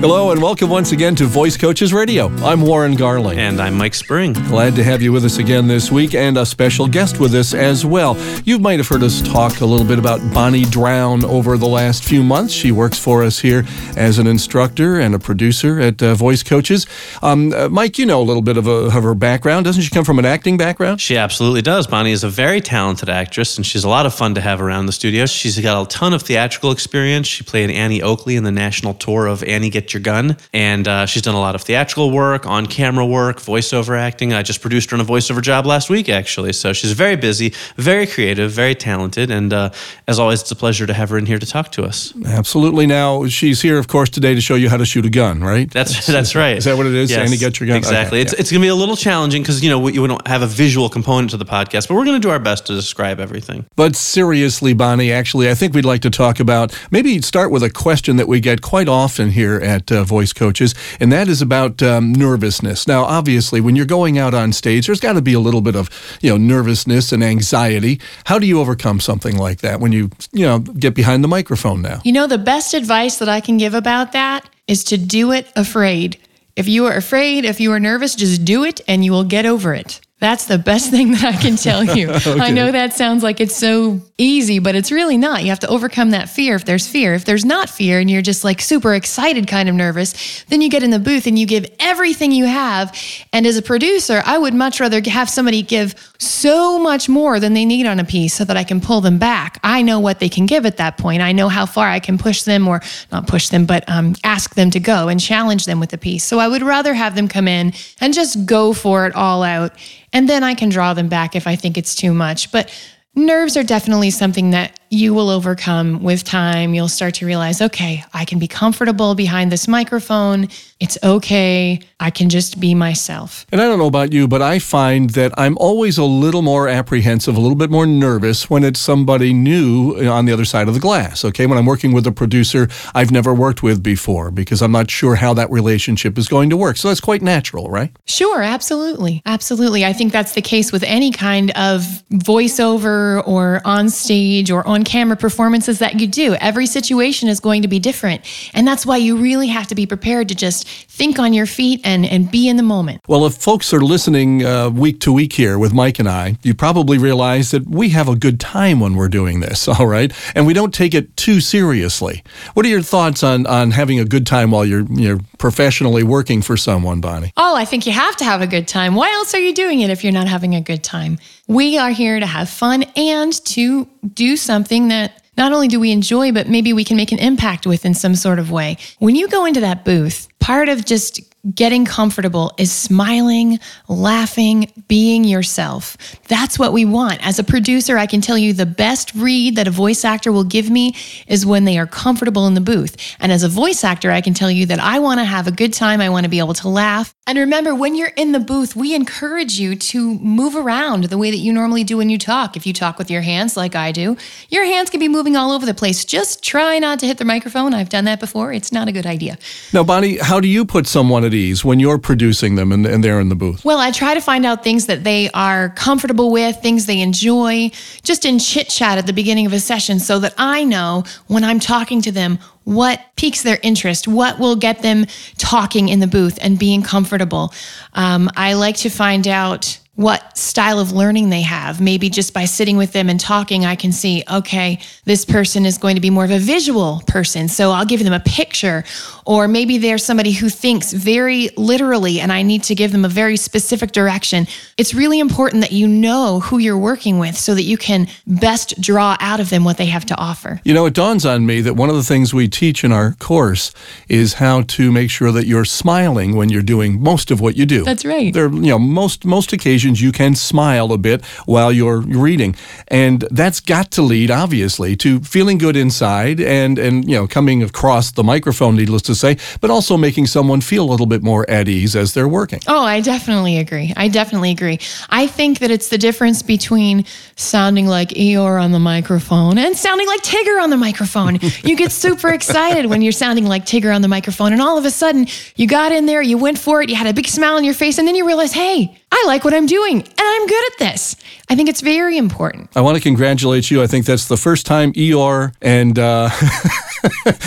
Hello and welcome once again to Voice Coaches Radio. I'm Warren Garling. And I'm Mike Spring. Glad to have you with us again this week and a special guest with us as well. You might have heard us talk a little bit about Bonnie Drown over the last few months. She works for us here as an instructor and a producer at uh, Voice Coaches. Um, uh, Mike, you know a little bit of, a, of her background. Doesn't she come from an acting background? She absolutely does. Bonnie is a very talented actress and she's a lot of fun to have around the studio. She's got a ton of theatrical experience. She played Annie Oakley in the national tour of Annie Get Your Gun. And uh, she's done a lot of theatrical work, on camera work, voiceover acting. I just produced her on a voiceover job last week, actually. So she's very busy, very creative, very talented. And uh, as always, it's a pleasure to have her in here to talk to us. Absolutely. Now, she's here, of course, today to show you how to shoot a gun, right? That's that's right. Is that what it is? Yes, Annie, get your gun. Exactly. Okay, it's yeah. it's going to be a little challenging because, you know, we, we don't have a visual component to the podcast, but we're going to do our best to describe everything. But seriously, Bonnie, actually, I think we'd like to talk about maybe start with a question that we get quite often here at uh, Voice Coaches, and that is about um, nervousness. Now, obviously, when you're going out on stage, there's got to be a little bit of you know nervousness and anxiety. How do you overcome something like that when you you know get behind the microphone now? You know, the best advice that I can give about that is to do it afraid. If you are afraid, if you are nervous, just do it and you will get over it. That's the best thing that I can tell you. I know that sounds like it's so easy, but it's really not. You have to overcome that fear if there's fear. If there's not fear and you're just like super excited, kind of nervous, then you get in the booth and you give everything you have. And as a producer, I would much rather have somebody give so much more than they need on a piece so that I can pull them back. I know what they can give at that point. I know how far I can push them or not push them, but um, ask them to go and challenge them with the piece. So I would rather have them come in and just go for it all out. And then I can draw them back if I think it's too much. But nerves are definitely something that you will overcome with time. You'll start to realize, okay, I can be comfortable behind this microphone. It's okay. I can just be myself. And I don't know about you, but I find that I'm always a little more apprehensive, a little bit more nervous when it's somebody new uh, on the other side of the glass. Okay. When I'm working with a producer I've never worked with before because I'm not sure how that relationship is going to work. So that's quite natural, right? Sure, absolutely. Absolutely. I think that's the case with any kind of voiceover or on stage or on camera performances that you do. Every situation is going to be different. And that's why you really have to be prepared to just think on your feet and, and be in the moment. Well, if folks are listening uh, week to week here with Mike and I, you probably realize that we have a good time when we're doing this, all right? And we don't take it too seriously. What are your thoughts on, on having a good time while you're, you're professionally working for someone, Bonnie? Oh, I think you have to have a good time. Why else are you doing it if you're not having a good time? We are here to have fun and to do something that not only do we enjoy, but maybe we can make an impact with in some sort of way. When you go into that booth, part of just getting comfortable is smiling, laughing, being yourself. That's what we want. As a producer, I can tell you the best read that a voice actor will give me is when they are comfortable in the booth. And as a voice actor, I can tell you that I want to have a good time. I want to be able to laugh. And remember, when you're in the booth, we encourage you to move around the way that you normally do when you talk. If you talk with your hands like I do, your hands can be moving all over the place. Just try not to hit the microphone. I've done that before. It's not a good idea. Now, Bonnie, how do you put someone at ease when you're producing them and, and they're in the booth? Well, I try to find out things that they are comfortable with, things they enjoy, just in chit chat at the beginning of a session so that I know when I'm talking to them what piques their interest, what will get them talking in the booth and being comfortable. Um, I like to find out what style of learning they have. Maybe just by sitting with them and talking, I can see, okay, this person is going to be more of a visual person. So I'll give them a picture. Or maybe they're somebody who thinks very literally and I need to give them a very specific direction. It's really important that you know who you're working with so that you can best draw out of them what they have to offer. You know, it dawns on me that one of the things we teach in our course is how to make sure that you're smiling when you're doing most of what you do. That's right. There, you know, most most occasions you can smile a bit while you're reading, and that's got to lead, obviously, to feeling good inside and and you know coming across the microphone, needless to say, but also making someone feel a little bit more at ease as they're working. Oh, I definitely agree. I definitely agree. I think that it's the difference between sounding like Eeyore on the microphone and sounding like Tigger on the microphone. you get super excited when you're sounding like Tigger on the microphone, and all of a sudden you got in there, you went for it, you had a big smile on your face, and then you realize, hey, I like what I'm doing and I'm good at this. I think it's very important. I want to congratulate you. I think that's the first time Eeyore and uh,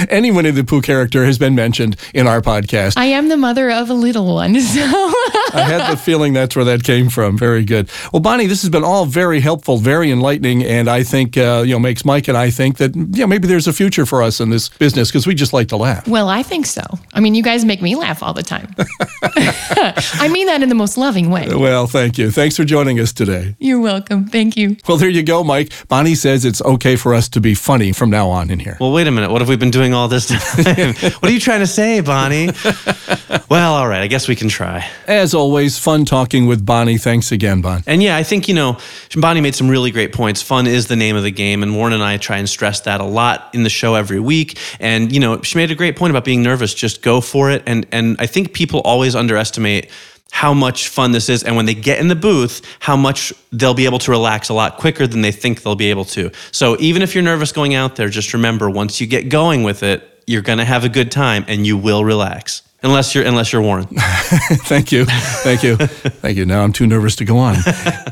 any Winnie the Pooh character has been mentioned in our podcast. I am the mother of a little one, so I had the feeling that's where that came from. Very good. Well, Bonnie, this has been all very helpful, very enlightening, and I think uh, you know makes Mike and I think that yeah maybe there's a future for us in this business because we just like to laugh. well, I think so. I mean, you guys make me laugh all the time. I mean that in the most loving way. Well, thank you. Thanks for joining us today. You're welcome. Thank you. Well, there you go, Mike. Bonnie says it's okay for us to be funny from now on in here. Well, wait a minute. What have we been doing all this time? what are you trying to say, Bonnie? well, all right. I guess we can try. As always, fun talking with Bonnie. Thanks again, Bon. And yeah, I think, you know, Bonnie made some really great points. Fun is the name of the game. And Warren and I try and stress that a lot in the show every week. And, you know, she made a great point about being nervous. Just go for it. And, and I think people always underestimate how much fun this is. And when they get in the booth, how much they'll be able to relax a lot quicker than they think they'll be able to. So even if you're nervous going out there, just remember once you get going with it, you're going to have a good time and you will relax. Unless you're unless you're Warren. Thank you. Thank you. Thank you. Now I'm too nervous to go on.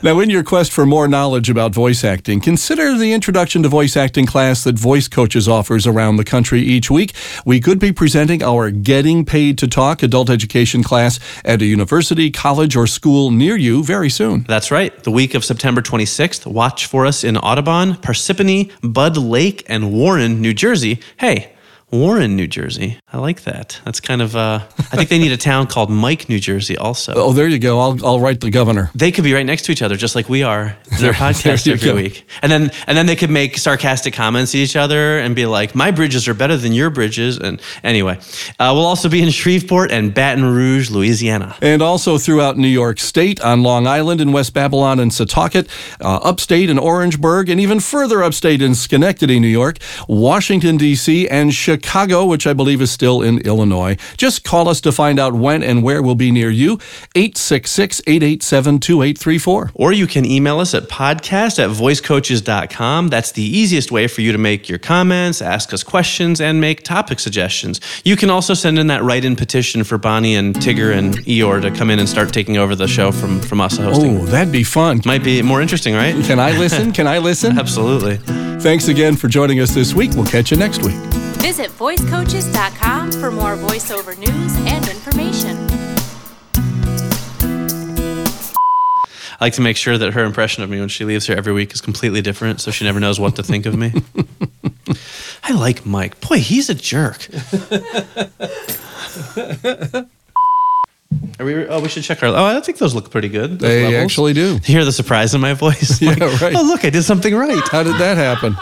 now, in your quest for more knowledge about voice acting, consider the introduction to voice acting class that Voice Coaches offers around the country each week. We could be presenting our Getting Paid to Talk adult education class at a university, college, or school near you very soon. That's right. The week of September 26th, watch for us in Audubon, Parsippany, Bud Lake, and Warren, New Jersey. Hey, Warren, New Jersey. I like that. That's kind of, uh, I think they need a town called Mike, New Jersey also. Oh, there you go. I'll, I'll write the governor. They could be right next to each other, just like we are their podcast every go. week. And then, and then they could make sarcastic comments at each other and be like, "My bridges are better than your bridges." And anyway, uh, we'll also be in Shreveport and Baton Rouge, Louisiana. And also throughout New York State, on Long Island, in West Babylon and Setauket, uh, upstate in Orangeburg, and even further upstate in Schenectady, New York, Washington, D.C., and Chicago, which I believe is still in Illinois. Just call us to find out when and where we'll be near you. 866 887 2834. Or you can email us at podcast at voicecoaches.com. That's the easiest way for you to make your comments, ask us questions, and make topic suggestions. You can also send in that write in petition for Bonnie and Tigger and Eeyore to come in and start taking over the show from, from us hosting. Oh, that'd be fun. Might be more interesting, right? Can I listen? Can I listen? Absolutely. Thanks again for joining us this week. We'll catch you next week. Visit voicecoaches.com for more voiceover news and information. I like to make sure that her impression of me when she leaves here every week is completely different, so she never knows what to think of me. I like Mike. Boy, he's a jerk. Are we? Oh, we should check our. Oh, I think those look pretty good. They levels. actually do. You hear the surprise in my voice? Yeah, Like, right. Oh, look, I did something right. How did that happen?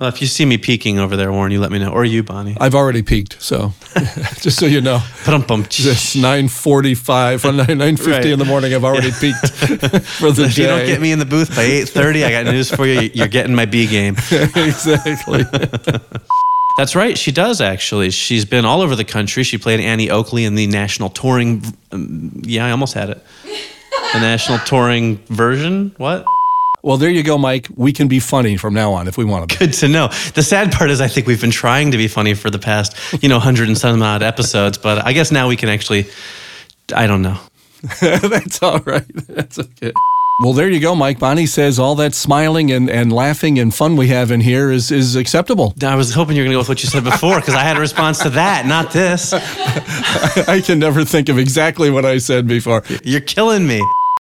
Well, if you see me peaking over there, Warren, you let me know, or you, Bonnie. I've already peaked, so just so you know. It's 9.45, or 9, 9.50 Right. in the morning. I've already peaked for the If day. you don't get me in the booth by eight thirty, I got news for you. You're getting my B game. exactly. That's right. She does actually. She's been all over the country. She played Annie Oakley in the national touring. Um, yeah, I almost had it. The national touring version. What? Well, there you go, Mike. We can be funny from now on if we want to. Be. Good to know. The sad part is, I think we've been trying to be funny for the past, you know, hundred and some odd episodes. But I guess now we can actually. I don't know. That's all right. That's okay. Well, there you go, Mike. Bonnie says all that smiling and, and laughing and fun we have in here is, is acceptable. I was hoping you were going to go with what you said before because I had a response to that, not this. I can never think of exactly what I said before. You're killing me.